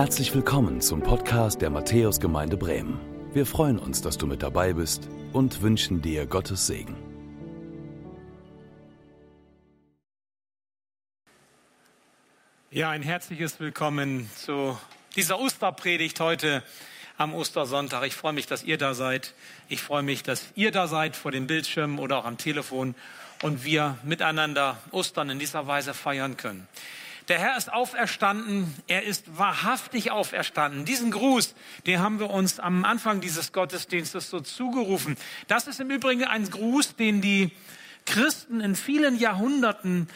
Herzlich willkommen zum Podcast der Matthäusgemeinde Bremen. Wir freuen uns, dass du mit dabei bist und wünschen dir Gottes Segen. Ja, ein herzliches Willkommen zu dieser Osterpredigt heute am Ostersonntag. Ich freue mich, dass ihr da seid. Ich freue mich, dass ihr da seid vor dem Bildschirm oder auch am Telefon und wir miteinander Ostern in dieser Weise feiern können. Der Herr ist auferstanden, er ist wahrhaftig auferstanden. Diesen Gruß, den haben wir uns am Anfang dieses Gottesdienstes so zugerufen. Das ist im Übrigen ein Gruß, den die Christen in vielen Jahrhunderten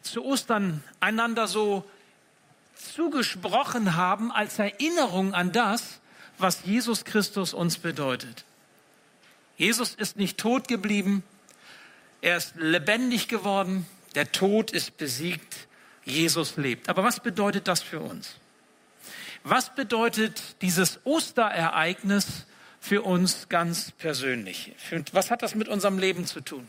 zu Ostern einander so zugesprochen haben als Erinnerung an das, was Jesus Christus uns bedeutet. Jesus ist nicht tot geblieben, er ist lebendig geworden, der Tod ist besiegt, Jesus lebt. Aber was bedeutet das für uns? Was bedeutet dieses Osterereignis für uns ganz persönlich? Was hat das mit unserem Leben zu tun?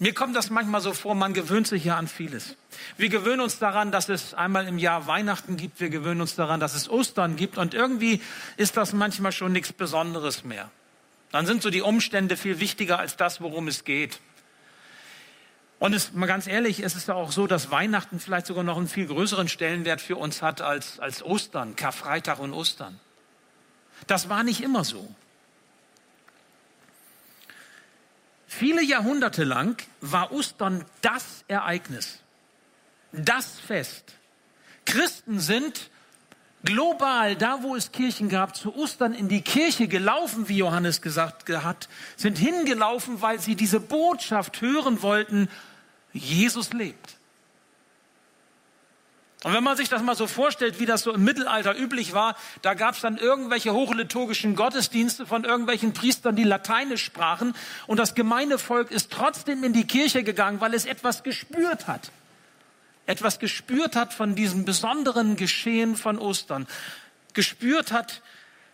Mir kommt das manchmal so vor, man gewöhnt sich ja an vieles. Wir gewöhnen uns daran, dass es einmal im Jahr Weihnachten gibt. Wir gewöhnen uns daran, dass es Ostern gibt. Und irgendwie ist das manchmal schon nichts Besonderes mehr. Dann sind so die Umstände viel wichtiger als das, worum es geht. Und es, mal ganz ehrlich, es ist ja auch so, dass Weihnachten vielleicht sogar noch einen viel größeren Stellenwert für uns hat als, als Ostern, Karfreitag und Ostern. Das war nicht immer so. Viele Jahrhunderte lang war Ostern das Ereignis, das Fest. Christen sind global, da wo es Kirchen gab, zu Ostern in die Kirche gelaufen, wie Johannes gesagt hat, sind hingelaufen, weil sie diese Botschaft hören wollten, Jesus lebt. Und wenn man sich das mal so vorstellt, wie das so im Mittelalter üblich war, da gab es dann irgendwelche hochliturgischen Gottesdienste von irgendwelchen Priestern, die Lateinisch sprachen. Und das gemeine Volk ist trotzdem in die Kirche gegangen, weil es etwas gespürt hat etwas gespürt hat von diesem besonderen Geschehen von Ostern, gespürt hat,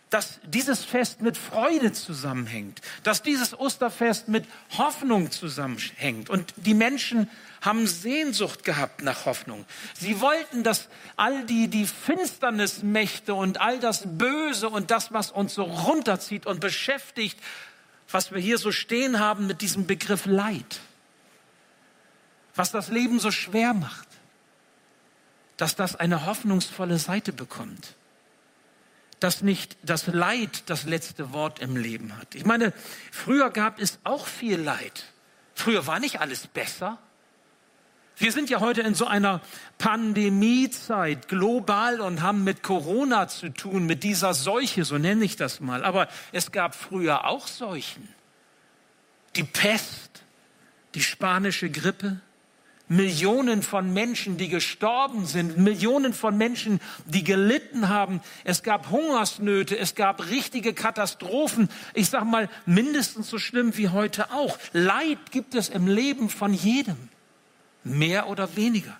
dass dieses Fest mit Freude zusammenhängt, dass dieses Osterfest mit Hoffnung zusammenhängt. Und die Menschen haben Sehnsucht gehabt nach Hoffnung. Sie wollten, dass all die, die Finsternismächte und all das Böse und das, was uns so runterzieht und beschäftigt, was wir hier so stehen haben mit diesem Begriff Leid, was das Leben so schwer macht, dass das eine hoffnungsvolle Seite bekommt. Dass nicht das Leid das letzte Wort im Leben hat. Ich meine, früher gab es auch viel Leid. Früher war nicht alles besser. Wir sind ja heute in so einer Pandemiezeit global und haben mit Corona zu tun, mit dieser Seuche, so nenne ich das mal. Aber es gab früher auch Seuchen. Die Pest, die spanische Grippe, Millionen von Menschen, die gestorben sind, Millionen von Menschen, die gelitten haben. Es gab Hungersnöte, es gab richtige Katastrophen. Ich sage mal, mindestens so schlimm wie heute auch. Leid gibt es im Leben von jedem, mehr oder weniger,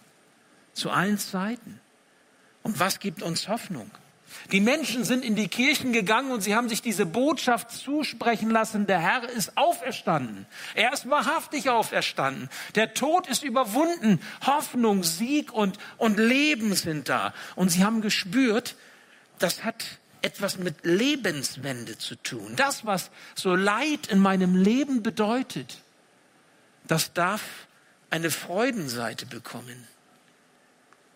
zu allen Zeiten. Und was gibt uns Hoffnung? Die Menschen sind in die Kirchen gegangen und sie haben sich diese Botschaft zusprechen lassen, der Herr ist auferstanden. Er ist wahrhaftig auferstanden. Der Tod ist überwunden. Hoffnung, Sieg und, und Leben sind da. Und sie haben gespürt, das hat etwas mit Lebenswende zu tun. Das, was so Leid in meinem Leben bedeutet, das darf eine Freudenseite bekommen.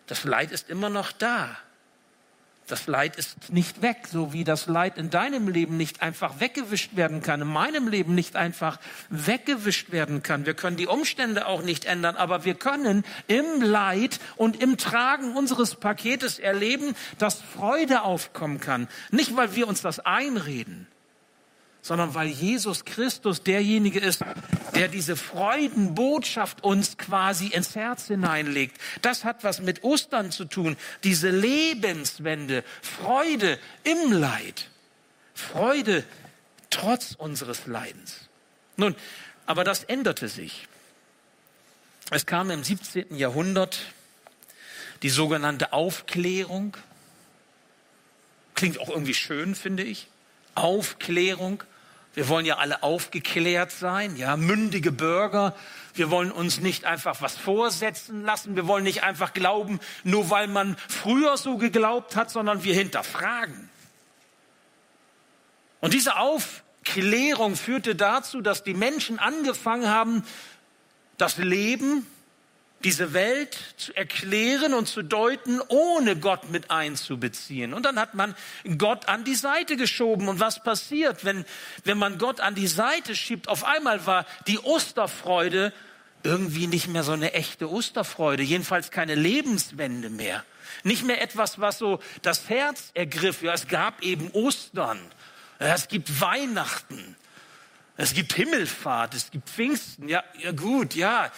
Das Leid ist immer noch da. Das Leid ist nicht weg, so wie das Leid in deinem Leben nicht einfach weggewischt werden kann, in meinem Leben nicht einfach weggewischt werden kann. Wir können die Umstände auch nicht ändern, aber wir können im Leid und im Tragen unseres Paketes erleben, dass Freude aufkommen kann. Nicht, weil wir uns das einreden, sondern weil Jesus Christus derjenige ist, der diese Freudenbotschaft uns quasi ins Herz hineinlegt. Das hat was mit Ostern zu tun, diese Lebenswende, Freude im Leid, Freude trotz unseres Leidens. Nun, aber das änderte sich. Es kam im 17. Jahrhundert die sogenannte Aufklärung. Klingt auch irgendwie schön, finde ich. Aufklärung. Wir wollen ja alle aufgeklärt sein, ja, mündige Bürger. Wir wollen uns nicht einfach was vorsetzen lassen. Wir wollen nicht einfach glauben, nur weil man früher so geglaubt hat, sondern wir hinterfragen. Und diese Aufklärung führte dazu, dass die Menschen angefangen haben, das Leben diese Welt zu erklären und zu deuten, ohne Gott mit einzubeziehen. Und dann hat man Gott an die Seite geschoben. Und was passiert, wenn, wenn man Gott an die Seite schiebt? Auf einmal war die Osterfreude irgendwie nicht mehr so eine echte Osterfreude, jedenfalls keine Lebenswende mehr. Nicht mehr etwas, was so das Herz ergriff. Ja, es gab eben Ostern. Es gibt Weihnachten. Es gibt Himmelfahrt, es gibt Pfingsten. Ja, ja gut, ja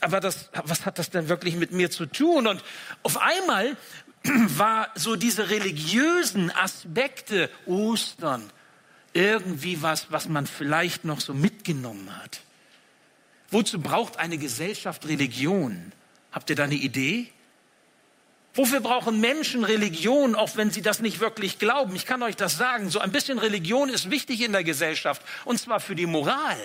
aber das, was hat das denn wirklich mit mir zu tun? Und auf einmal war so diese religiösen Aspekte Ostern irgendwie was, was man vielleicht noch so mitgenommen hat. Wozu braucht eine Gesellschaft Religion? Habt ihr da eine Idee? Wofür brauchen Menschen Religion, auch wenn sie das nicht wirklich glauben? Ich kann euch das sagen, so ein bisschen Religion ist wichtig in der Gesellschaft, und zwar für die Moral.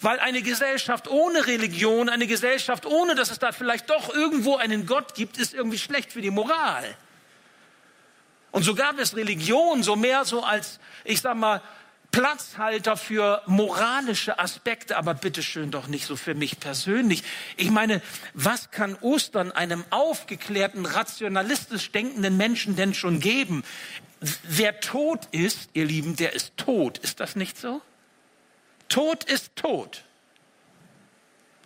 Weil eine Gesellschaft ohne Religion, eine Gesellschaft ohne, dass es da vielleicht doch irgendwo einen Gott gibt, ist irgendwie schlecht für die Moral. Und so gab es Religion so mehr so als, ich sag mal, Platzhalter für moralische Aspekte, aber bitteschön doch nicht so für mich persönlich. Ich meine, was kann Ostern einem aufgeklärten, rationalistisch denkenden Menschen denn schon geben? Wer tot ist, ihr Lieben, der ist tot. Ist das nicht so? Tod ist tot.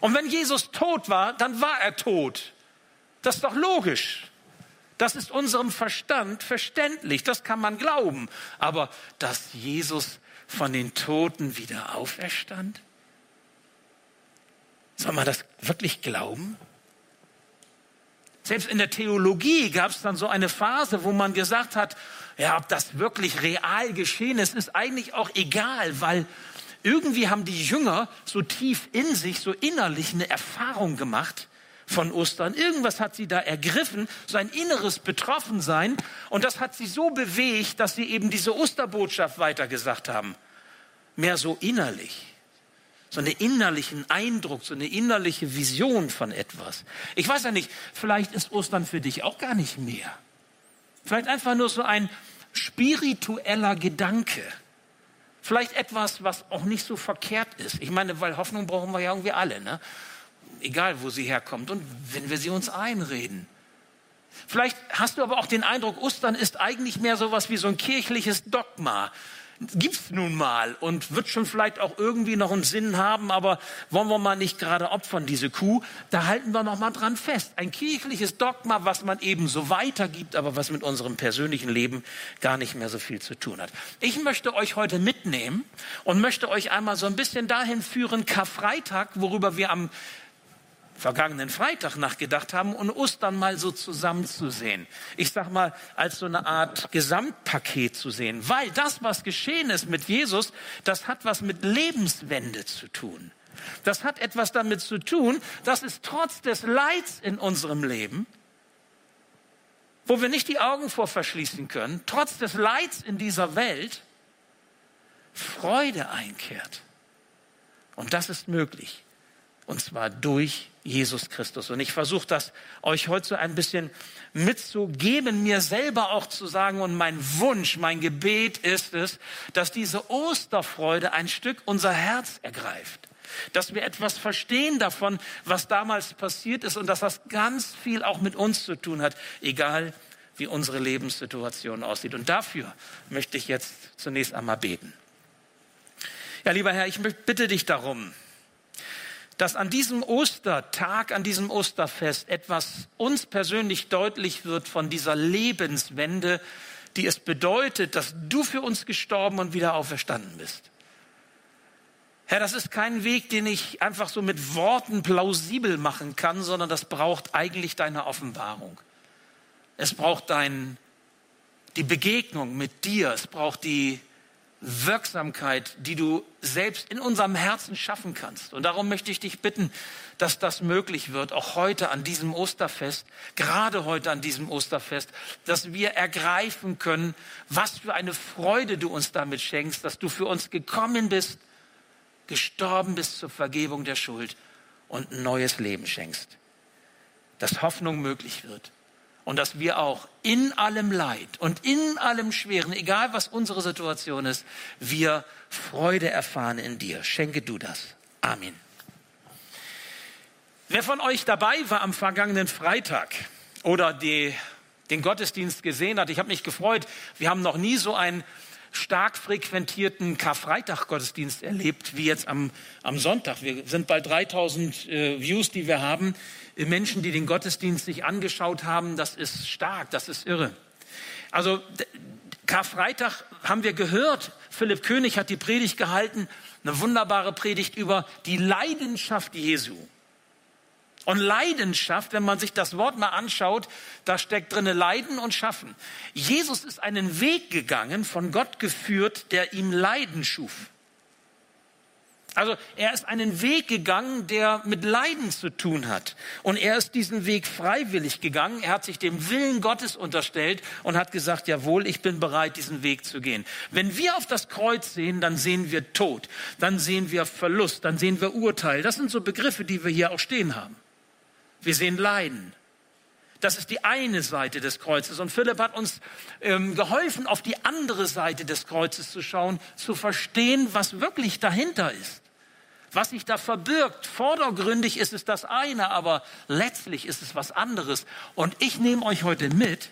Und wenn Jesus tot war, dann war er tot. Das ist doch logisch. Das ist unserem Verstand verständlich. Das kann man glauben. Aber dass Jesus von den Toten wieder auferstand? Soll man das wirklich glauben? Selbst in der Theologie gab es dann so eine Phase, wo man gesagt hat, ja, ob das wirklich real geschehen ist, ist eigentlich auch egal, weil irgendwie haben die Jünger so tief in sich, so innerlich eine Erfahrung gemacht von Ostern. Irgendwas hat sie da ergriffen, so ein inneres Betroffensein. Und das hat sie so bewegt, dass sie eben diese Osterbotschaft weitergesagt haben. Mehr so innerlich. So einen innerlichen Eindruck, so eine innerliche Vision von etwas. Ich weiß ja nicht, vielleicht ist Ostern für dich auch gar nicht mehr. Vielleicht einfach nur so ein spiritueller Gedanke. Vielleicht etwas, was auch nicht so verkehrt ist. Ich meine, weil Hoffnung brauchen wir ja irgendwie alle, ne? egal wo sie herkommt und wenn wir sie uns einreden. Vielleicht hast du aber auch den Eindruck, Ostern ist eigentlich mehr so was wie so ein kirchliches Dogma gibt's nun mal und wird schon vielleicht auch irgendwie noch einen Sinn haben, aber wollen wir mal nicht gerade opfern, diese Kuh? Da halten wir noch mal dran fest. Ein kirchliches Dogma, was man eben so weitergibt, aber was mit unserem persönlichen Leben gar nicht mehr so viel zu tun hat. Ich möchte euch heute mitnehmen und möchte euch einmal so ein bisschen dahin führen, Karfreitag, worüber wir am vergangenen Freitag nachgedacht haben und Ostern mal so zusammenzusehen. Ich sag mal, als so eine Art Gesamtpaket zu sehen. Weil das, was geschehen ist mit Jesus, das hat was mit Lebenswende zu tun. Das hat etwas damit zu tun, dass es trotz des Leids in unserem Leben, wo wir nicht die Augen vor verschließen können, trotz des Leids in dieser Welt, Freude einkehrt. Und das ist möglich. Und zwar durch Jesus Christus. Und ich versuche das euch heute so ein bisschen mitzugeben, mir selber auch zu sagen. Und mein Wunsch, mein Gebet ist es, dass diese Osterfreude ein Stück unser Herz ergreift. Dass wir etwas verstehen davon, was damals passiert ist und dass das ganz viel auch mit uns zu tun hat, egal wie unsere Lebenssituation aussieht. Und dafür möchte ich jetzt zunächst einmal beten. Ja, lieber Herr, ich bitte dich darum, dass an diesem Ostertag, an diesem Osterfest etwas uns persönlich deutlich wird von dieser Lebenswende, die es bedeutet, dass du für uns gestorben und wieder auferstanden bist. Herr, das ist kein Weg, den ich einfach so mit Worten plausibel machen kann, sondern das braucht eigentlich deine Offenbarung. Es braucht dein, die Begegnung mit dir, es braucht die Wirksamkeit, die du selbst in unserem Herzen schaffen kannst. Und darum möchte ich dich bitten, dass das möglich wird, auch heute an diesem Osterfest, gerade heute an diesem Osterfest, dass wir ergreifen können, was für eine Freude du uns damit schenkst, dass du für uns gekommen bist, gestorben bist zur Vergebung der Schuld und ein neues Leben schenkst. Dass Hoffnung möglich wird und dass wir auch in allem Leid und in allem Schweren, egal was unsere Situation ist, wir Freude erfahren in dir. Schenke du das. Amen. Wer von euch dabei war am vergangenen Freitag oder die, den Gottesdienst gesehen hat, ich habe mich gefreut. Wir haben noch nie so einen stark frequentierten Karfreitag-Gottesdienst erlebt wie jetzt am, am Sonntag. Wir sind bald 3000 äh, Views, die wir haben. Menschen, die den Gottesdienst sich angeschaut haben, das ist stark, das ist irre. Also Karfreitag haben wir gehört, Philipp König hat die Predigt gehalten, eine wunderbare Predigt über die Leidenschaft Jesu. Und Leidenschaft, wenn man sich das Wort mal anschaut, da steckt drinne Leiden und Schaffen. Jesus ist einen Weg gegangen, von Gott geführt, der ihm Leiden schuf. Also er ist einen Weg gegangen, der mit Leiden zu tun hat. Und er ist diesen Weg freiwillig gegangen. Er hat sich dem Willen Gottes unterstellt und hat gesagt, jawohl, ich bin bereit, diesen Weg zu gehen. Wenn wir auf das Kreuz sehen, dann sehen wir Tod, dann sehen wir Verlust, dann sehen wir Urteil. Das sind so Begriffe, die wir hier auch stehen haben. Wir sehen Leiden. Das ist die eine Seite des Kreuzes. Und Philipp hat uns ähm, geholfen, auf die andere Seite des Kreuzes zu schauen, zu verstehen, was wirklich dahinter ist. Was sich da verbirgt. Vordergründig ist es das eine, aber letztlich ist es was anderes. Und ich nehme euch heute mit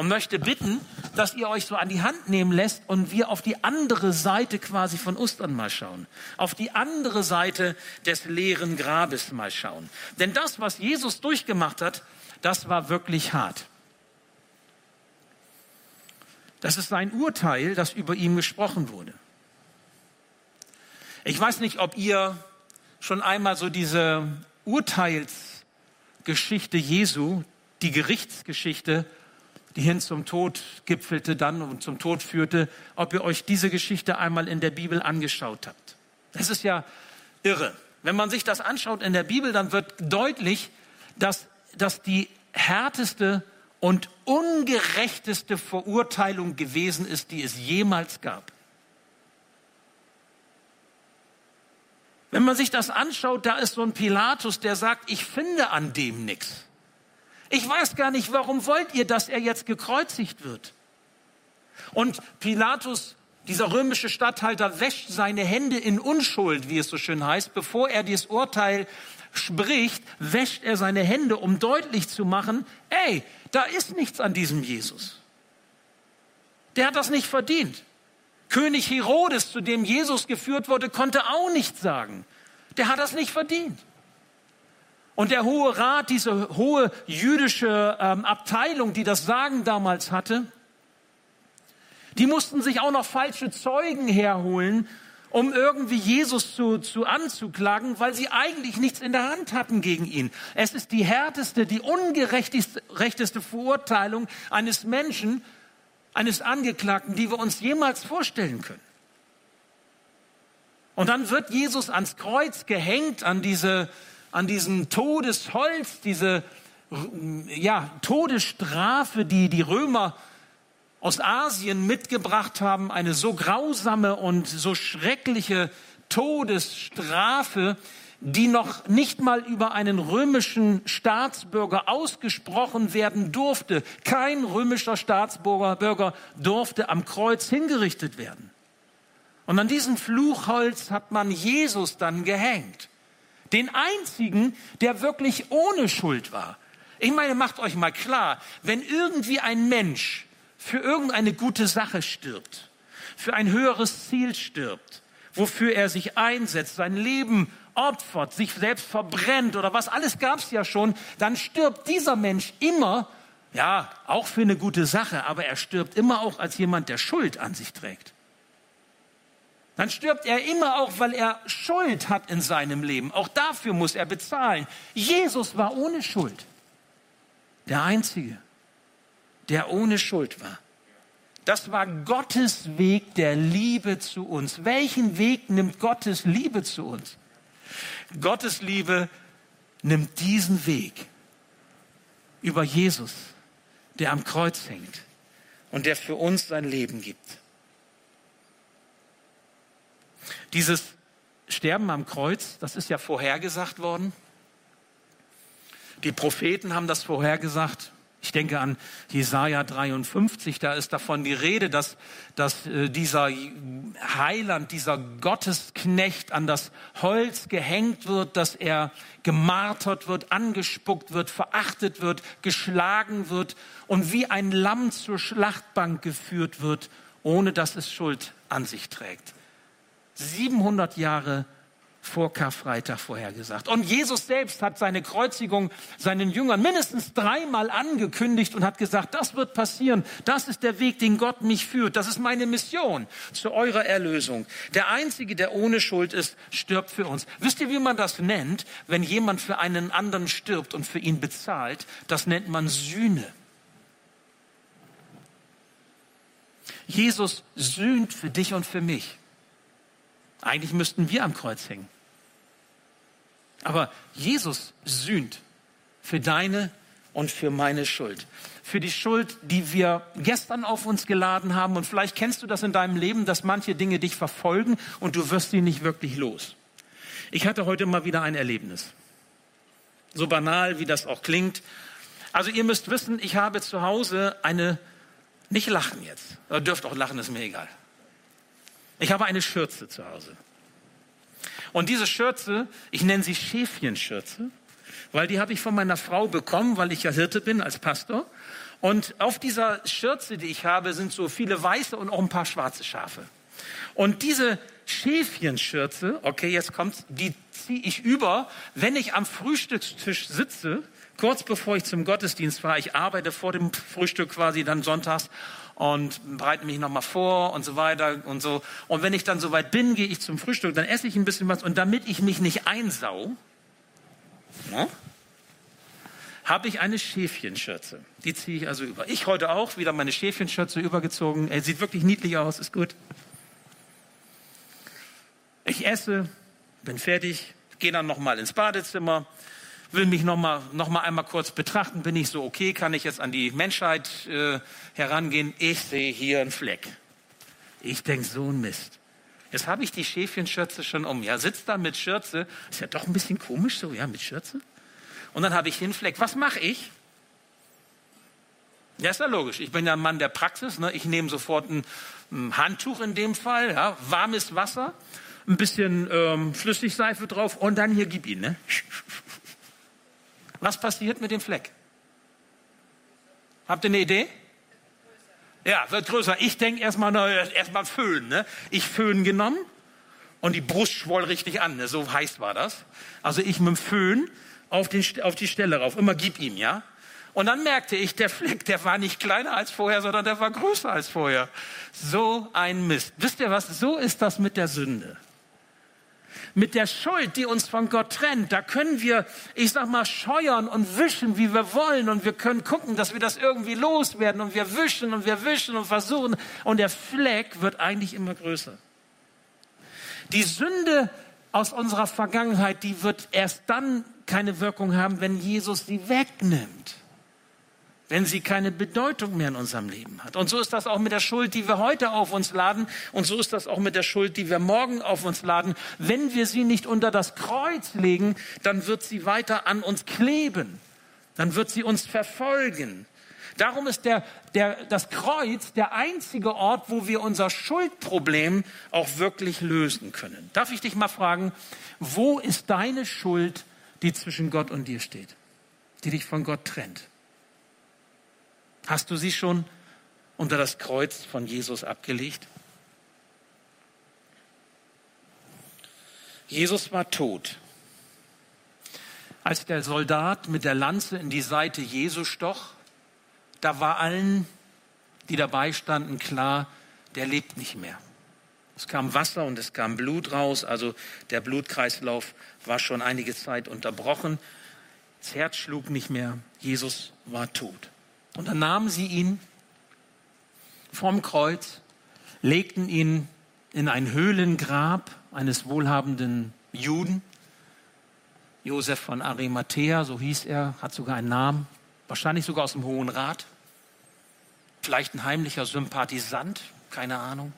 und möchte bitten, dass ihr euch so an die Hand nehmen lässt und wir auf die andere Seite quasi von Ostern mal schauen. Auf die andere Seite des leeren Grabes mal schauen. Denn das, was Jesus durchgemacht hat, das war wirklich hart. Das ist sein Urteil, das über ihm gesprochen wurde. Ich weiß nicht, ob ihr schon einmal so diese Urteilsgeschichte Jesu, die Gerichtsgeschichte, die hin zum Tod gipfelte dann und zum Tod führte, ob ihr euch diese Geschichte einmal in der Bibel angeschaut habt. Das ist ja irre. Wenn man sich das anschaut in der Bibel, dann wird deutlich, dass das die härteste und ungerechteste Verurteilung gewesen ist, die es jemals gab. Wenn man sich das anschaut, da ist so ein Pilatus, der sagt, ich finde an dem nichts. Ich weiß gar nicht, warum wollt ihr, dass er jetzt gekreuzigt wird? Und Pilatus, dieser römische Statthalter, wäscht seine Hände in Unschuld, wie es so schön heißt, bevor er dieses Urteil spricht, wäscht er seine Hände, um deutlich zu machen, ey, da ist nichts an diesem Jesus. Der hat das nicht verdient. König Herodes, zu dem Jesus geführt wurde, konnte auch nichts sagen. Der hat das nicht verdient. Und der Hohe Rat, diese hohe jüdische ähm, Abteilung, die das Sagen damals hatte, die mussten sich auch noch falsche Zeugen herholen, um irgendwie Jesus zu, zu anzuklagen, weil sie eigentlich nichts in der Hand hatten gegen ihn. Es ist die härteste, die ungerechteste Verurteilung eines Menschen, eines Angeklagten, die wir uns jemals vorstellen können. Und dann wird Jesus ans Kreuz gehängt, an, diese, an diesen Todesholz, diese ja, Todesstrafe, die die Römer aus Asien mitgebracht haben, eine so grausame und so schreckliche Todesstrafe, die noch nicht mal über einen römischen Staatsbürger ausgesprochen werden durfte. Kein römischer Staatsbürger durfte am Kreuz hingerichtet werden. Und an diesem Fluchholz hat man Jesus dann gehängt. Den einzigen, der wirklich ohne Schuld war. Ich meine, macht euch mal klar, wenn irgendwie ein Mensch für irgendeine gute Sache stirbt, für ein höheres Ziel stirbt, wofür er sich einsetzt, sein Leben opfert, sich selbst verbrennt oder was alles gab es ja schon, dann stirbt dieser Mensch immer, ja, auch für eine gute Sache, aber er stirbt immer auch als jemand, der Schuld an sich trägt. Dann stirbt er immer auch, weil er Schuld hat in seinem Leben. Auch dafür muss er bezahlen. Jesus war ohne Schuld. Der Einzige der ohne Schuld war. Das war Gottes Weg der Liebe zu uns. Welchen Weg nimmt Gottes Liebe zu uns? Gottes Liebe nimmt diesen Weg über Jesus, der am Kreuz hängt und der für uns sein Leben gibt. Dieses Sterben am Kreuz, das ist ja vorhergesagt worden. Die Propheten haben das vorhergesagt. Ich denke an Jesaja 53, da ist davon die Rede, dass, dass äh, dieser Heiland, dieser Gottesknecht an das Holz gehängt wird, dass er gemartert wird, angespuckt wird, verachtet wird, geschlagen wird und wie ein Lamm zur Schlachtbank geführt wird, ohne dass es Schuld an sich trägt. 700 Jahre vor Karfreitag vorhergesagt. Und Jesus selbst hat seine Kreuzigung seinen Jüngern mindestens dreimal angekündigt und hat gesagt, das wird passieren. Das ist der Weg, den Gott mich führt. Das ist meine Mission zu eurer Erlösung. Der Einzige, der ohne Schuld ist, stirbt für uns. Wisst ihr, wie man das nennt, wenn jemand für einen anderen stirbt und für ihn bezahlt? Das nennt man Sühne. Jesus sühnt für dich und für mich. Eigentlich müssten wir am Kreuz hängen. Aber Jesus sühnt für deine und für meine Schuld. Für die Schuld, die wir gestern auf uns geladen haben. Und vielleicht kennst du das in deinem Leben, dass manche Dinge dich verfolgen und du wirst sie nicht wirklich los. Ich hatte heute mal wieder ein Erlebnis. So banal, wie das auch klingt. Also ihr müsst wissen, ich habe zu Hause eine, nicht lachen jetzt, ihr dürft auch lachen, ist mir egal. Ich habe eine Schürze zu Hause. Und diese Schürze, ich nenne sie Schäfchenschürze, weil die habe ich von meiner Frau bekommen, weil ich ja Hirte bin als Pastor. Und auf dieser Schürze, die ich habe, sind so viele weiße und auch ein paar schwarze Schafe. Und diese Schäfchenschürze, okay, jetzt kommt's, die ziehe ich über, wenn ich am Frühstückstisch sitze, kurz bevor ich zum Gottesdienst fahre. Ich arbeite vor dem Frühstück quasi dann sonntags und bereite mich nochmal vor und so weiter und so. Und wenn ich dann soweit bin, gehe ich zum Frühstück, dann esse ich ein bisschen was und damit ich mich nicht einsau, ne, habe ich eine Schäfchenschürze. Die ziehe ich also über. Ich heute auch wieder meine Schäfchenschürze übergezogen. Er sieht wirklich niedlich aus, ist gut. Ich esse, bin fertig, gehe dann nochmal ins Badezimmer, will mich noch mal, noch mal einmal kurz betrachten. Bin ich so okay? Kann ich jetzt an die Menschheit äh, herangehen? Ich sehe hier einen Fleck. Ich denke, so ein Mist. Jetzt habe ich die Schäfchenschürze schon um. Ja, sitzt da mit Schürze. Ist ja doch ein bisschen komisch so, ja, mit Schürze. Und dann habe ich hier einen Fleck. Was mache ich? Ja, ist ja logisch. Ich bin ja ein Mann der Praxis. Ne? Ich nehme sofort ein, ein, Handtuch in dem Fall, ja? warmes Wasser, ein bisschen ähm, Flüssigseife drauf und dann hier gib ihn. Ne? Was passiert mit dem Fleck? Habt ihr eine Idee? Ja, wird größer. Ich denke erstmal, erstmal Föhn. Ne? Ich Föhn genommen und die Brust schwoll richtig an. Ne? So heiß war das. Also ich mit dem Föhn auf, den, auf die Stelle rauf. Immer gib ihm, ja? Und dann merkte ich, der Fleck, der war nicht kleiner als vorher, sondern der war größer als vorher. So ein Mist. Wisst ihr was? So ist das mit der Sünde mit der Schuld, die uns von Gott trennt, da können wir, ich sag mal, scheuern und wischen, wie wir wollen. Und wir können gucken, dass wir das irgendwie loswerden. Und wir wischen und wir wischen und versuchen. Und der Fleck wird eigentlich immer größer. Die Sünde aus unserer Vergangenheit, die wird erst dann keine Wirkung haben, wenn Jesus sie wegnimmt wenn sie keine Bedeutung mehr in unserem Leben hat. Und so ist das auch mit der Schuld, die wir heute auf uns laden. Und so ist das auch mit der Schuld, die wir morgen auf uns laden. Wenn wir sie nicht unter das Kreuz legen, dann wird sie weiter an uns kleben. Dann wird sie uns verfolgen. Darum ist der, der, das Kreuz der einzige Ort, wo wir unser Schuldproblem auch wirklich lösen können. Darf ich dich mal fragen, wo ist deine Schuld, die zwischen Gott und dir steht, die dich von Gott trennt? Hast du sie schon unter das Kreuz von Jesus abgelegt? Jesus war tot. Als der Soldat mit der Lanze in die Seite Jesu stoch, da war allen, die dabei standen, klar, der lebt nicht mehr. Es kam Wasser und es kam Blut raus, also der Blutkreislauf war schon einige Zeit unterbrochen. Das Herz schlug nicht mehr, Jesus war tot. Und dann nahmen sie ihn vom Kreuz, legten ihn in ein Höhlengrab eines wohlhabenden Juden. Josef von Arimathea, so hieß er, hat sogar einen Namen, wahrscheinlich sogar aus dem Hohen Rat. Vielleicht ein heimlicher Sympathisant, keine Ahnung.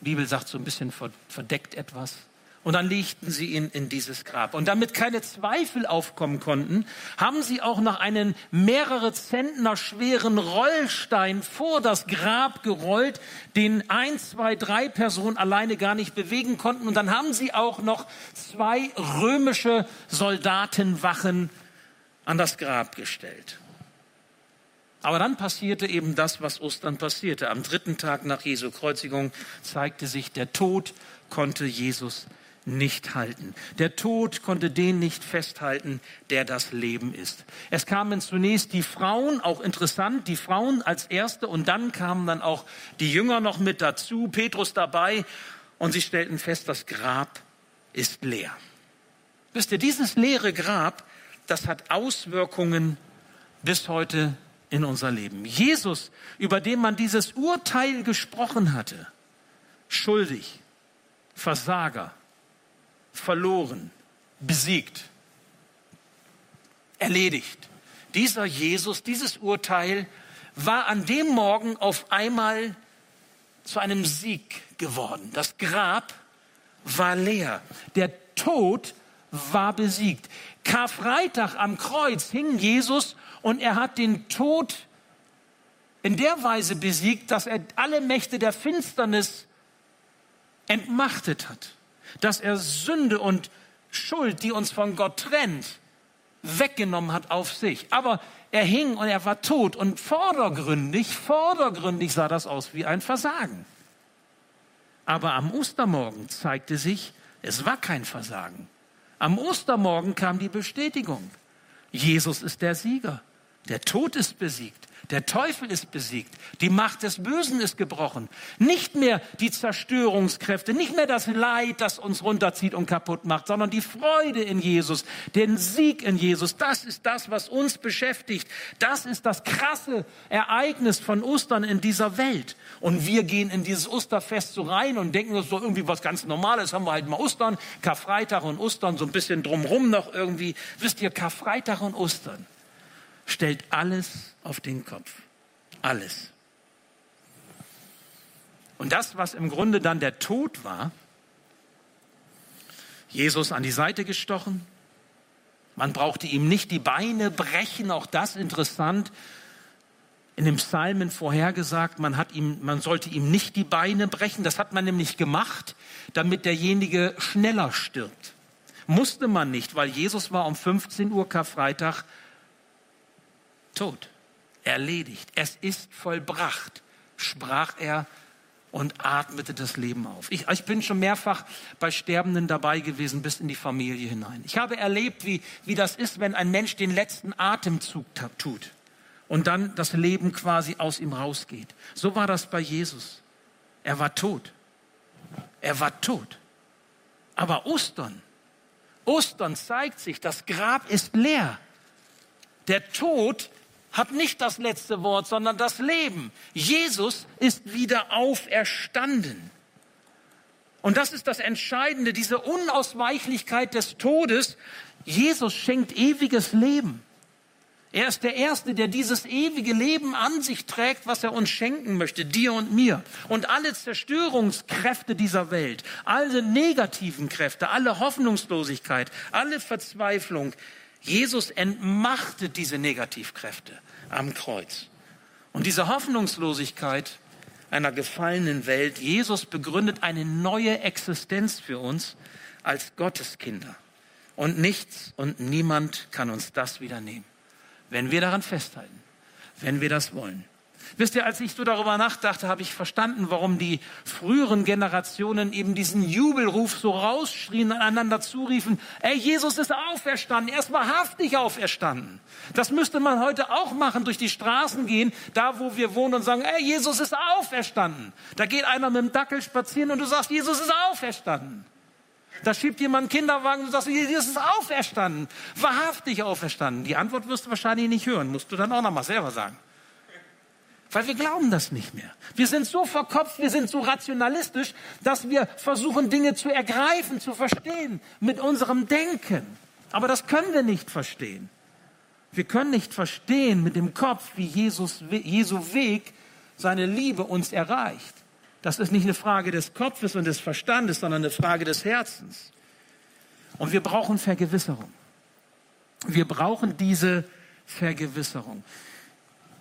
Die Bibel sagt so ein bisschen verdeckt etwas. Und dann legten sie ihn in dieses Grab. Und damit keine Zweifel aufkommen konnten, haben sie auch noch einen mehrere Zentner schweren Rollstein vor das Grab gerollt, den ein, zwei, drei Personen alleine gar nicht bewegen konnten. Und dann haben sie auch noch zwei römische Soldatenwachen an das Grab gestellt. Aber dann passierte eben das, was Ostern passierte. Am dritten Tag nach Jesu Kreuzigung zeigte sich, der Tod konnte Jesus nicht halten. Der Tod konnte den nicht festhalten, der das Leben ist. Es kamen zunächst die Frauen, auch interessant, die Frauen als erste und dann kamen dann auch die Jünger noch mit dazu, Petrus dabei und sie stellten fest, das Grab ist leer. Wisst ihr, dieses leere Grab, das hat Auswirkungen bis heute in unser Leben. Jesus, über den man dieses Urteil gesprochen hatte, schuldig, Versager, verloren, besiegt, erledigt. Dieser Jesus, dieses Urteil war an dem Morgen auf einmal zu einem Sieg geworden. Das Grab war leer. Der Tod war besiegt. Karfreitag am Kreuz hing Jesus und er hat den Tod in der Weise besiegt, dass er alle Mächte der Finsternis entmachtet hat dass er Sünde und Schuld, die uns von Gott trennt, weggenommen hat auf sich. Aber er hing und er war tot und vordergründig, vordergründig sah das aus wie ein Versagen. Aber am Ostermorgen zeigte sich, es war kein Versagen. Am Ostermorgen kam die Bestätigung. Jesus ist der Sieger. Der Tod ist besiegt. Der Teufel ist besiegt. Die Macht des Bösen ist gebrochen. Nicht mehr die Zerstörungskräfte, nicht mehr das Leid, das uns runterzieht und kaputt macht, sondern die Freude in Jesus, den Sieg in Jesus. Das ist das, was uns beschäftigt. Das ist das krasse Ereignis von Ostern in dieser Welt. Und wir gehen in dieses Osterfest so rein und denken, das ist doch irgendwie was ganz Normales. Haben wir halt mal Ostern, Karfreitag und Ostern, so ein bisschen drumrum noch irgendwie. Wisst ihr, Karfreitag und Ostern stellt alles auf den Kopf. Alles. Und das, was im Grunde dann der Tod war, Jesus an die Seite gestochen, man brauchte ihm nicht die Beine brechen, auch das interessant. In dem Psalmen vorhergesagt, man, hat ihm, man sollte ihm nicht die Beine brechen. Das hat man nämlich gemacht, damit derjenige schneller stirbt. Musste man nicht, weil Jesus war um 15 Uhr Karfreitag tot, erledigt. Es ist vollbracht, sprach er und atmete das Leben auf. Ich, ich, bin schon mehrfach bei Sterbenden dabei gewesen, bis in die Familie hinein. Ich habe erlebt, wie, wie das ist, wenn ein Mensch den letzten Atemzug tut und dann das Leben quasi aus ihm rausgeht. So war das bei Jesus. Er war tot. Er war tot. Aber Ostern, Ostern zeigt sich, das Grab ist leer. Der Tod hat nicht das letzte Wort, sondern das Leben. Jesus ist wieder auferstanden. Und das ist das Entscheidende, diese Unausweichlichkeit des Todes. Jesus schenkt ewiges Leben. Er ist der Erste, der dieses ewige Leben an sich trägt, was er uns schenken möchte, dir und mir. Und alle Zerstörungskräfte dieser Welt, alle negativen Kräfte, alle Hoffnungslosigkeit, alle Verzweiflung, Jesus entmachtet diese Negativkräfte am Kreuz. Und diese Hoffnungslosigkeit einer gefallenen Welt, Jesus begründet eine neue Existenz für uns als Gotteskinder. Und nichts und niemand kann uns das wieder nehmen, wenn wir daran festhalten, wenn wir das wollen. Wisst ihr, als ich so darüber nachdachte, habe ich verstanden, warum die früheren Generationen eben diesen Jubelruf so rausschrien, einander zuriefen, ey, Jesus ist auferstanden, er ist wahrhaftig auferstanden. Das müsste man heute auch machen, durch die Straßen gehen, da wo wir wohnen und sagen, ey, Jesus ist auferstanden. Da geht einer mit dem Dackel spazieren und du sagst, Jesus ist auferstanden. Da schiebt jemand einen Kinderwagen und du sagst, Jesus ist auferstanden, wahrhaftig auferstanden. Die Antwort wirst du wahrscheinlich nicht hören, musst du dann auch nochmal selber sagen. Weil wir glauben das nicht mehr. Wir sind so verkopft, wir sind so rationalistisch, dass wir versuchen, Dinge zu ergreifen, zu verstehen mit unserem Denken. Aber das können wir nicht verstehen. Wir können nicht verstehen mit dem Kopf, wie Jesus, Jesu Weg seine Liebe uns erreicht. Das ist nicht eine Frage des Kopfes und des Verstandes, sondern eine Frage des Herzens. Und wir brauchen Vergewisserung. Wir brauchen diese Vergewisserung.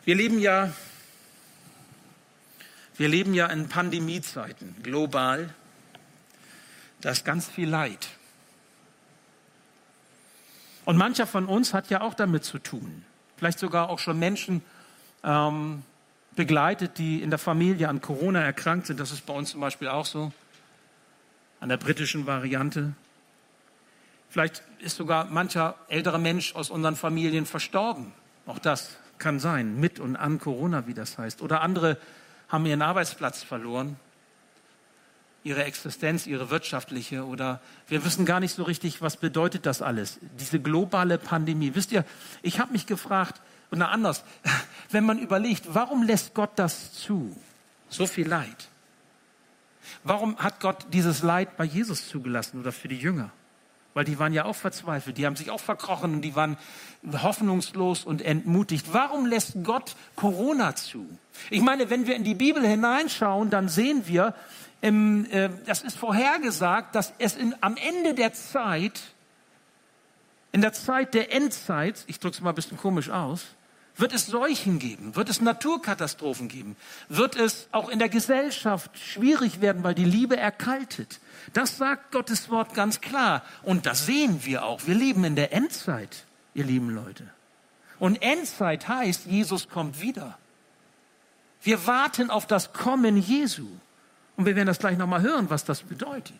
Wir leben ja, wir leben ja in Pandemiezeiten, global. Da ist ganz viel Leid. Und mancher von uns hat ja auch damit zu tun. Vielleicht sogar auch schon Menschen ähm, begleitet, die in der Familie an Corona erkrankt sind. Das ist bei uns zum Beispiel auch so. An der britischen Variante. Vielleicht ist sogar mancher ältere Mensch aus unseren Familien verstorben. Auch das kann sein, mit und an Corona, wie das heißt. Oder andere haben ihren Arbeitsplatz verloren, ihre Existenz, ihre wirtschaftliche. Oder wir wissen gar nicht so richtig, was bedeutet das alles, diese globale Pandemie. Wisst ihr, ich habe mich gefragt, oder anders, wenn man überlegt, warum lässt Gott das zu? So viel Leid. Warum hat Gott dieses Leid bei Jesus zugelassen oder für die Jünger? Weil die waren ja auch verzweifelt, die haben sich auch verkrochen und die waren hoffnungslos und entmutigt. Warum lässt Gott Corona zu? Ich meine, wenn wir in die Bibel hineinschauen, dann sehen wir, im, äh, das ist vorhergesagt, dass es in, am Ende der Zeit, in der Zeit der Endzeit, ich drücke es mal ein bisschen komisch aus, wird es Seuchen geben? Wird es Naturkatastrophen geben? Wird es auch in der Gesellschaft schwierig werden, weil die Liebe erkaltet? Das sagt Gottes Wort ganz klar. Und das sehen wir auch. Wir leben in der Endzeit, ihr lieben Leute. Und Endzeit heißt, Jesus kommt wieder. Wir warten auf das Kommen Jesu. Und wir werden das gleich nochmal hören, was das bedeutet.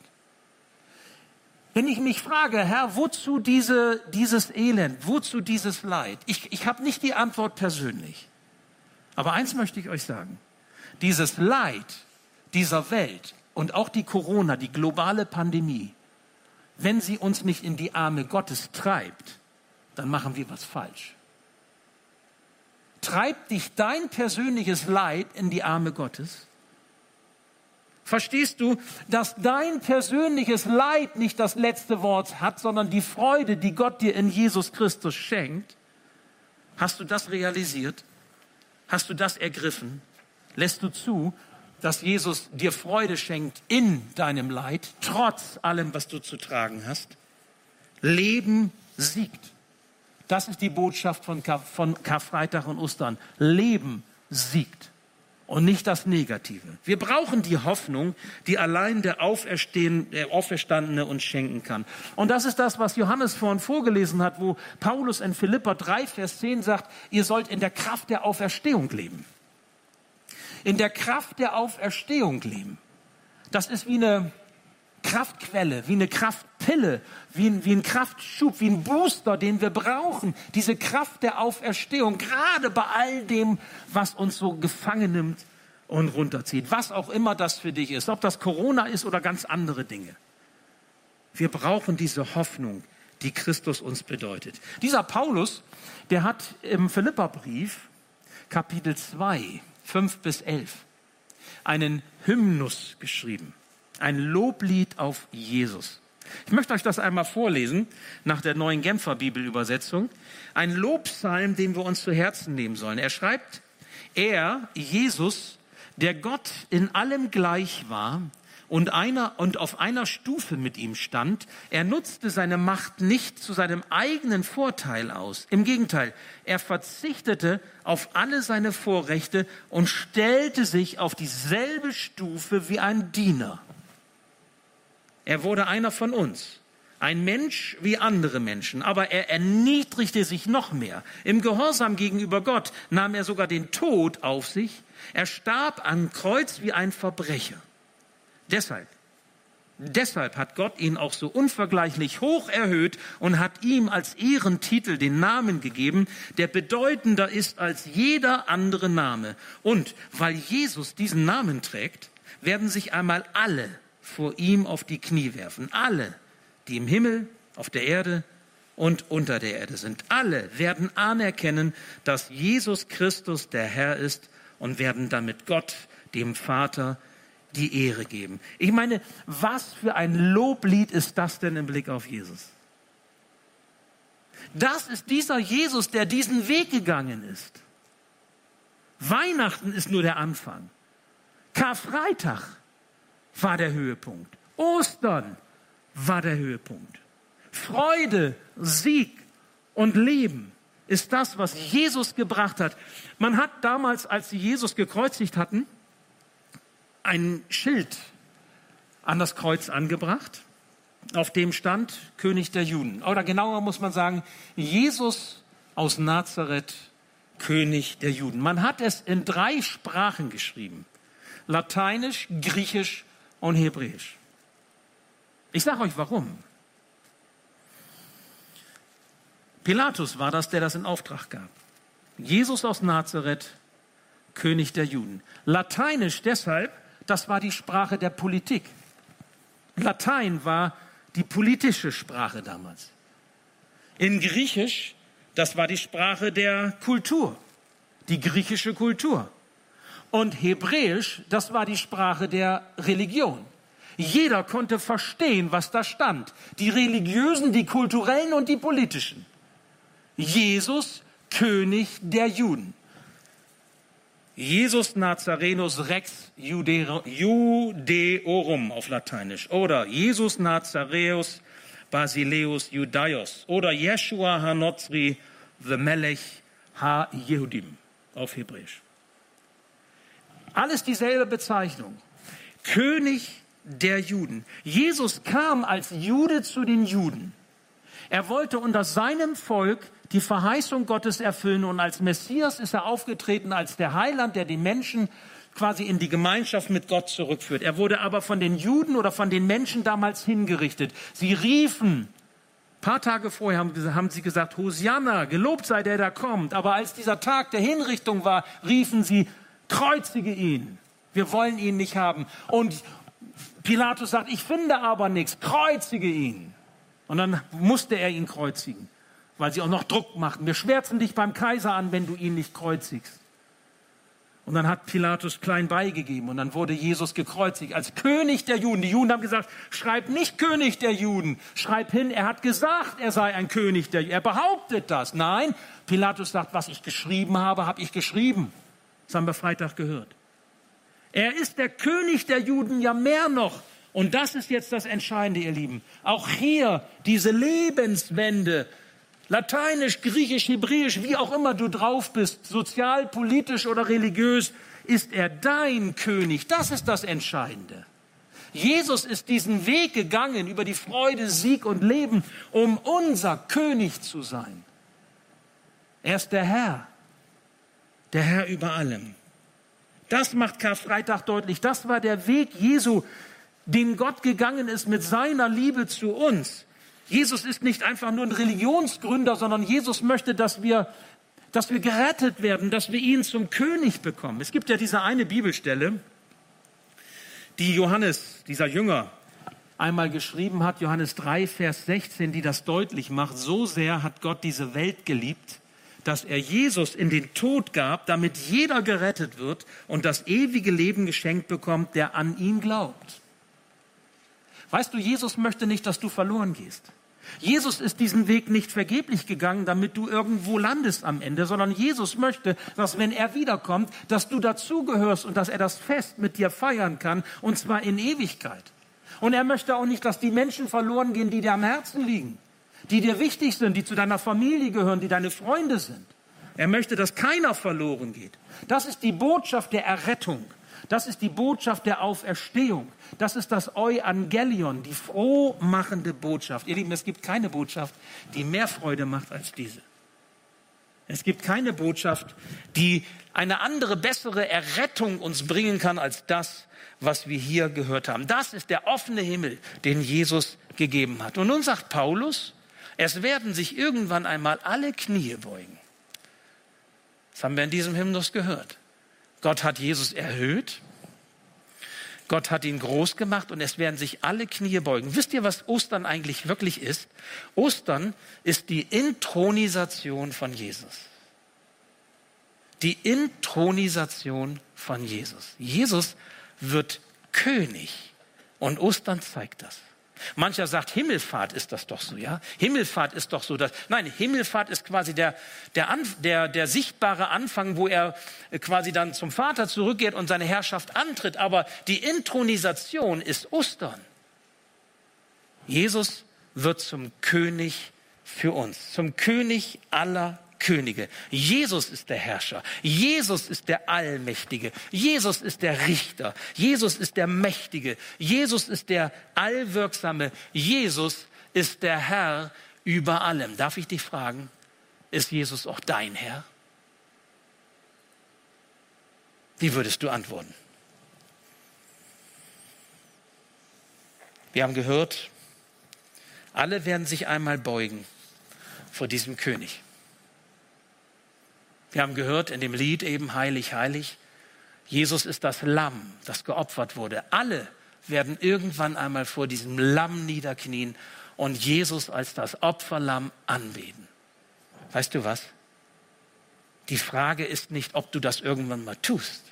Wenn ich mich frage, Herr, wozu diese, dieses Elend, wozu dieses Leid? Ich, ich habe nicht die Antwort persönlich. Aber eins möchte ich euch sagen. Dieses Leid dieser Welt und auch die Corona, die globale Pandemie, wenn sie uns nicht in die Arme Gottes treibt, dann machen wir was falsch. Treibt dich dein persönliches Leid in die Arme Gottes? Verstehst du, dass dein persönliches Leid nicht das letzte Wort hat, sondern die Freude, die Gott dir in Jesus Christus schenkt? Hast du das realisiert? Hast du das ergriffen? Lässt du zu, dass Jesus dir Freude schenkt in deinem Leid, trotz allem, was du zu tragen hast? Leben siegt. Das ist die Botschaft von, Kar von Karfreitag und Ostern. Leben siegt und nicht das Negative. Wir brauchen die Hoffnung, die allein der, der Auferstandene uns schenken kann. Und das ist das, was Johannes vorhin vorgelesen hat, wo Paulus in Philippa 3, Vers 10 sagt, ihr sollt in der Kraft der Auferstehung leben. In der Kraft der Auferstehung leben. Das ist wie eine Kraftquelle, wie eine Kraftpille, wie ein, wie ein Kraftschub, wie ein Booster, den wir brauchen. Diese Kraft der Auferstehung, gerade bei all dem, was uns so gefangen nimmt und runterzieht. Was auch immer das für dich ist, ob das Corona ist oder ganz andere Dinge. Wir brauchen diese Hoffnung, die Christus uns bedeutet. Dieser Paulus, der hat im Philipperbrief, Kapitel 2, 5 bis 11, einen Hymnus geschrieben. Ein Loblied auf Jesus. Ich möchte euch das einmal vorlesen nach der neuen Genfer Bibelübersetzung. Ein Lobpsalm, den wir uns zu Herzen nehmen sollen. Er schreibt, er, Jesus, der Gott in allem gleich war und einer und auf einer Stufe mit ihm stand, er nutzte seine Macht nicht zu seinem eigenen Vorteil aus. Im Gegenteil, er verzichtete auf alle seine Vorrechte und stellte sich auf dieselbe Stufe wie ein Diener er wurde einer von uns. Ein Mensch wie andere Menschen, aber er erniedrigte sich noch mehr. Im Gehorsam gegenüber Gott nahm er sogar den Tod auf sich. Er starb am Kreuz wie ein Verbrecher. Deshalb, deshalb hat Gott ihn auch so unvergleichlich hoch erhöht und hat ihm als Ehrentitel den Namen gegeben, der bedeutender ist als jeder andere Name. Und weil Jesus diesen Namen trägt, werden sich einmal alle vor ihm auf die Knie werfen. Alle, die im Himmel, auf der Erde und unter der Erde sind. Alle werden anerkennen, dass Jesus Christus der Herr ist und werden damit Gott, dem Vater, die Ehre geben. Ich meine, was für ein Loblied ist das denn im Blick auf Jesus? Das ist dieser Jesus, der diesen Weg gegangen ist. Weihnachten ist nur der Anfang. Karfreitag war der Höhepunkt. Ostern war der Höhepunkt. Freude, Sieg und Leben ist das, was Jesus gebracht hat. Man hat damals, als sie Jesus gekreuzigt hatten, ein Schild an das Kreuz angebracht, auf dem stand König der Juden. Oder genauer muss man sagen, Jesus aus Nazareth, König der Juden. Man hat es in drei Sprachen geschrieben. Lateinisch, Griechisch und Hebräisch. Ich sage euch warum. Pilatus war das, der das in Auftrag gab. Jesus aus Nazareth, König der Juden. Lateinisch deshalb, das war die Sprache der Politik. Latein war die politische Sprache damals. In Griechisch, das war die Sprache der Kultur, die griechische Kultur. Und Hebräisch, das war die Sprache der Religion. Jeder konnte verstehen, was da stand. Die religiösen, die kulturellen und die politischen. Jesus, König der Juden. Jesus Nazarenus Rex Judeorum auf Lateinisch oder Jesus Nazareus Basileus Judaios oder Yeshua Hanozri the Melech Ha Yehudim auf Hebräisch. Alles dieselbe Bezeichnung. König der Juden. Jesus kam als Jude zu den Juden. Er wollte unter seinem Volk die Verheißung Gottes erfüllen und als Messias ist er aufgetreten als der Heiland, der die Menschen quasi in die Gemeinschaft mit Gott zurückführt. Er wurde aber von den Juden oder von den Menschen damals hingerichtet. Sie riefen, paar Tage vorher haben, sie gesagt, Hosianna, gelobt sei der, der kommt. Aber als dieser Tag der Hinrichtung war, riefen sie, kreuzige ihn. Wir wollen ihn nicht haben. Und Pilatus sagt, ich finde aber nichts, kreuzige ihn. Und dann musste er ihn kreuzigen weil sie auch noch Druck machten. Wir schwärzen dich beim Kaiser an, wenn du ihn nicht kreuzigst. Und dann hat Pilatus klein beigegeben und dann wurde Jesus gekreuzigt als König der Juden. Die Juden haben gesagt, schreib nicht König der Juden, schreib hin, er hat gesagt, er sei ein König der Juden. Er behauptet das. Nein, Pilatus sagt, was ich geschrieben habe, habe ich geschrieben. Das haben wir Freitag gehört. Er ist der König der Juden ja mehr noch. Und das ist jetzt das Entscheidende, ihr Lieben. Auch hier diese Lebenswende, Lateinisch, Griechisch, Hebräisch, wie auch immer du drauf bist, sozial, politisch oder religiös, ist er dein König. Das ist das Entscheidende. Jesus ist diesen Weg gegangen über die Freude, Sieg und Leben, um unser König zu sein. Er ist der Herr, der Herr über allem. Das macht Karfreitag deutlich. Das war der Weg Jesu, den Gott gegangen ist mit seiner Liebe zu uns. Jesus ist nicht einfach nur ein Religionsgründer, sondern Jesus möchte, dass wir, dass wir gerettet werden, dass wir ihn zum König bekommen. Es gibt ja diese eine Bibelstelle, die Johannes, dieser Jünger, einmal geschrieben hat, Johannes 3, Vers 16, die das deutlich macht. So sehr hat Gott diese Welt geliebt, dass er Jesus in den Tod gab, damit jeder gerettet wird und das ewige Leben geschenkt bekommt, der an ihn glaubt. Weißt du, Jesus möchte nicht, dass du verloren gehst. Jesus ist diesen Weg nicht vergeblich gegangen, damit du irgendwo landest am Ende, sondern Jesus möchte, dass wenn er wiederkommt, dass du dazugehörst und dass er das Fest mit dir feiern kann, und zwar in Ewigkeit. Und er möchte auch nicht, dass die Menschen verloren gehen, die dir am Herzen liegen, die dir wichtig sind, die zu deiner Familie gehören, die deine Freunde sind. Er möchte, dass keiner verloren geht. Das ist die Botschaft der Errettung. Das ist die Botschaft der Auferstehung. Das ist das Euangelion, die frohmachende Botschaft. Ihr Lieben, es gibt keine Botschaft, die mehr Freude macht als diese. Es gibt keine Botschaft, die eine andere, bessere Errettung uns bringen kann als das, was wir hier gehört haben. Das ist der offene Himmel, den Jesus gegeben hat. Und nun sagt Paulus, es werden sich irgendwann einmal alle Knie beugen. Das haben wir in diesem Hymnus gehört. Gott hat Jesus erhöht. Gott hat ihn groß gemacht und es werden sich alle Knie beugen. Wisst ihr, was Ostern eigentlich wirklich ist? Ostern ist die Intronisation von Jesus. die Intronisation von Jesus. Jesus wird König und Ostern zeigt das. Mancher sagt, Himmelfahrt ist das doch so, ja? Himmelfahrt ist doch so, dass, nein, Himmelfahrt ist quasi der, der, der, der sichtbare Anfang, wo er quasi dann zum Vater zurückgeht und seine Herrschaft antritt. Aber die Intronisation ist Ostern. Jesus wird zum König für uns, zum König aller Könige. Jesus ist der Herrscher. Jesus ist der Allmächtige. Jesus ist der Richter. Jesus ist der Mächtige. Jesus ist der Allwirksame. Jesus ist der Herr über allem. Darf ich dich fragen, ist Jesus auch dein Herr? Wie würdest du antworten? Wir haben gehört, alle werden sich einmal beugen vor diesem König. Wir haben gehört in dem Lied eben Heilig, heilig. Jesus ist das Lamm, das geopfert wurde. Alle werden irgendwann einmal vor diesem Lamm niederknien und Jesus als das Opferlamm anbeten. Weißt du was? Die Frage ist nicht, ob du das irgendwann mal tust,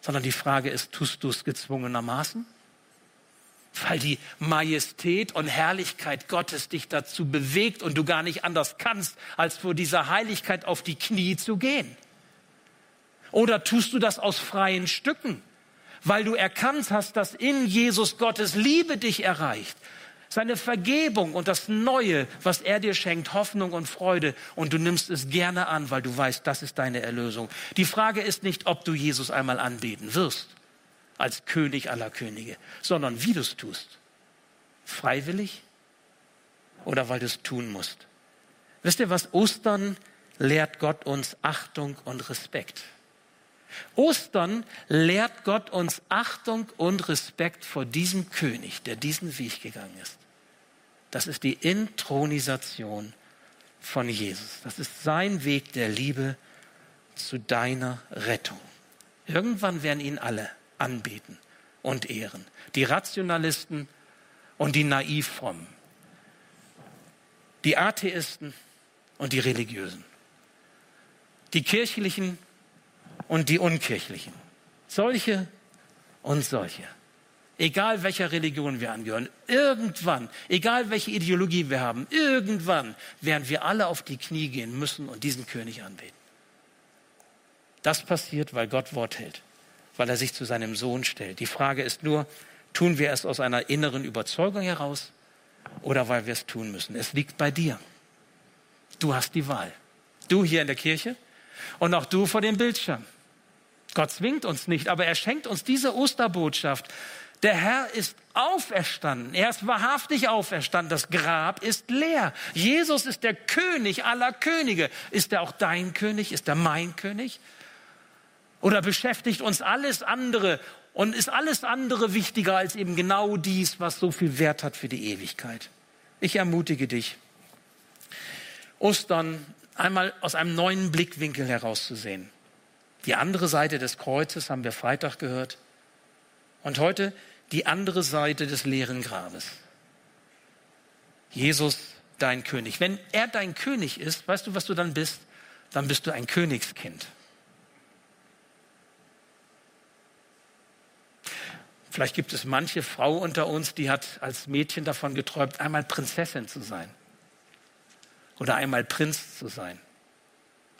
sondern die Frage ist, tust du es gezwungenermaßen? Weil die Majestät und Herrlichkeit Gottes dich dazu bewegt und du gar nicht anders kannst, als vor dieser Heiligkeit auf die Knie zu gehen. Oder tust du das aus freien Stücken, weil du erkannt hast, dass in Jesus Gottes Liebe dich erreicht, seine Vergebung und das Neue, was er dir schenkt, Hoffnung und Freude, und du nimmst es gerne an, weil du weißt, das ist deine Erlösung. Die Frage ist nicht, ob du Jesus einmal anbeten wirst als König aller Könige, sondern wie du es tust. Freiwillig oder weil du es tun musst. Wisst ihr was? Ostern lehrt Gott uns Achtung und Respekt. Ostern lehrt Gott uns Achtung und Respekt vor diesem König, der diesen Weg gegangen ist. Das ist die Intronisation von Jesus. Das ist sein Weg der Liebe zu deiner Rettung. Irgendwann werden ihn alle anbeten und ehren. Die Rationalisten und die Naivfrommen. Die Atheisten und die Religiösen. Die Kirchlichen und die Unkirchlichen. Solche und solche. Egal welcher Religion wir angehören, irgendwann, egal welche Ideologie wir haben, irgendwann werden wir alle auf die Knie gehen müssen und diesen König anbeten. Das passiert, weil Gott Wort hält weil er sich zu seinem Sohn stellt. Die Frage ist nur, tun wir es aus einer inneren Überzeugung heraus oder weil wir es tun müssen? Es liegt bei dir. Du hast die Wahl. Du hier in der Kirche und auch du vor dem Bildschirm. Gott zwingt uns nicht, aber er schenkt uns diese Osterbotschaft. Der Herr ist auferstanden. Er ist wahrhaftig auferstanden. Das Grab ist leer. Jesus ist der König aller Könige. Ist er auch dein König? Ist er mein König? Oder beschäftigt uns alles andere und ist alles andere wichtiger als eben genau dies, was so viel Wert hat für die Ewigkeit? Ich ermutige dich, Ostern einmal aus einem neuen Blickwinkel herauszusehen. Die andere Seite des Kreuzes haben wir Freitag gehört. Und heute die andere Seite des leeren Grabes. Jesus, dein König. Wenn er dein König ist, weißt du, was du dann bist? Dann bist du ein Königskind. Vielleicht gibt es manche Frau unter uns, die hat als Mädchen davon geträumt, einmal Prinzessin zu sein oder einmal Prinz zu sein.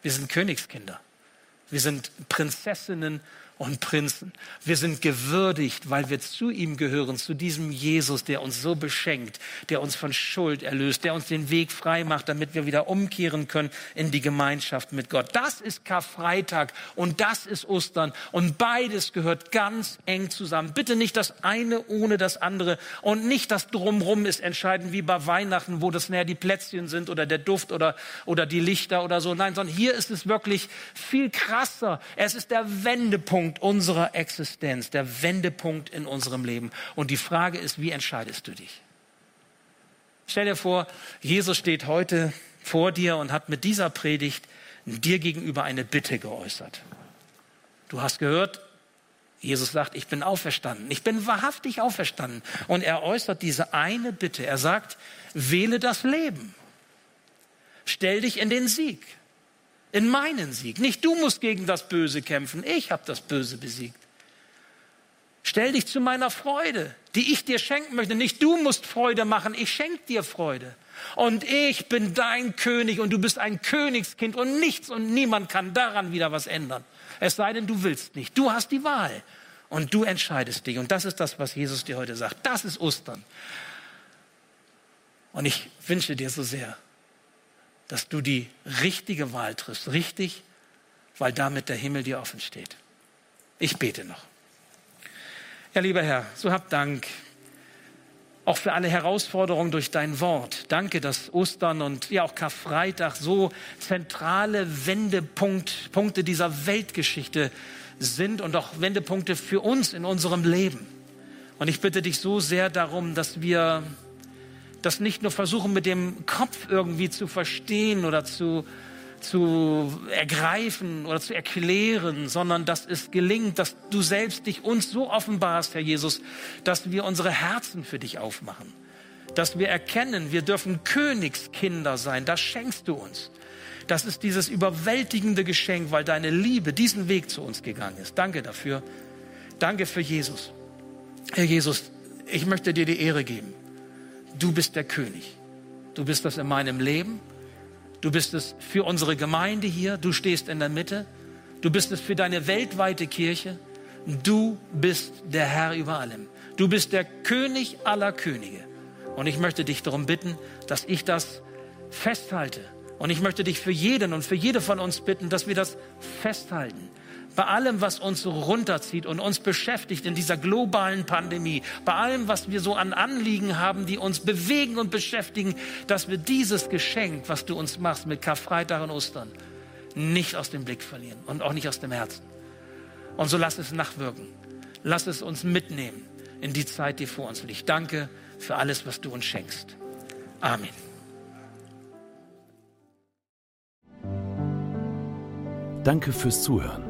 Wir sind Königskinder. Wir sind Prinzessinnen und Prinzen. Wir sind gewürdigt, weil wir zu ihm gehören, zu diesem Jesus, der uns so beschenkt, der uns von Schuld erlöst, der uns den Weg frei macht, damit wir wieder umkehren können in die Gemeinschaft mit Gott. Das ist Karfreitag und das ist Ostern und beides gehört ganz eng zusammen. Bitte nicht das eine ohne das andere und nicht das Drumrum ist entscheidend wie bei Weihnachten, wo das näher die Plätzchen sind oder der Duft oder, oder die Lichter oder so. Nein, sondern hier ist es wirklich viel krasser. Es ist der Wendepunkt Wendepunkt unserer Existenz, der Wendepunkt in unserem Leben. Und die Frage ist, wie entscheidest du dich? Stell dir vor, Jesus steht heute vor dir und hat mit dieser Predigt dir gegenüber eine Bitte geäußert. Du hast gehört, Jesus sagt, ich bin auferstanden. Ich bin wahrhaftig auferstanden. Und er äußert diese eine Bitte. Er sagt, wähle das Leben. Stell dich in den Sieg. In meinen Sieg. Nicht du musst gegen das Böse kämpfen, ich habe das Böse besiegt. Stell dich zu meiner Freude, die ich dir schenken möchte. Nicht du musst Freude machen, ich schenke dir Freude. Und ich bin dein König und du bist ein Königskind und nichts und niemand kann daran wieder was ändern. Es sei denn, du willst nicht. Du hast die Wahl und du entscheidest dich. Und das ist das, was Jesus dir heute sagt. Das ist Ostern. Und ich wünsche dir so sehr, dass du die richtige Wahl triffst. Richtig, weil damit der Himmel dir offen steht. Ich bete noch. Ja, lieber Herr, so hab Dank auch für alle Herausforderungen durch dein Wort. Danke, dass Ostern und ja auch Karfreitag so zentrale Wendepunkte dieser Weltgeschichte sind und auch Wendepunkte für uns in unserem Leben. Und ich bitte dich so sehr darum, dass wir das nicht nur versuchen, mit dem Kopf irgendwie zu verstehen oder zu zu ergreifen oder zu erklären, sondern dass es gelingt, dass du selbst dich uns so offenbarst, Herr Jesus, dass wir unsere Herzen für dich aufmachen. Dass wir erkennen, wir dürfen Königskinder sein. Das schenkst du uns. Das ist dieses überwältigende Geschenk, weil deine Liebe diesen Weg zu uns gegangen ist. Danke dafür. Danke für Jesus. Herr Jesus, ich möchte dir die Ehre geben. Du bist der König. Du bist das in meinem Leben. Du bist es für unsere Gemeinde hier. Du stehst in der Mitte. Du bist es für deine weltweite Kirche. Du bist der Herr über allem. Du bist der König aller Könige. Und ich möchte dich darum bitten, dass ich das festhalte. Und ich möchte dich für jeden und für jede von uns bitten, dass wir das festhalten bei allem, was uns so runterzieht und uns beschäftigt in dieser globalen Pandemie, bei allem, was wir so an Anliegen haben, die uns bewegen und beschäftigen, dass wir dieses Geschenk, was du uns machst mit Karfreitag und Ostern, nicht aus dem Blick verlieren und auch nicht aus dem Herzen. Und so lass es nachwirken. Lass es uns mitnehmen in die Zeit, die vor uns liegt. Danke für alles, was du uns schenkst. Amen. Danke fürs Zuhören.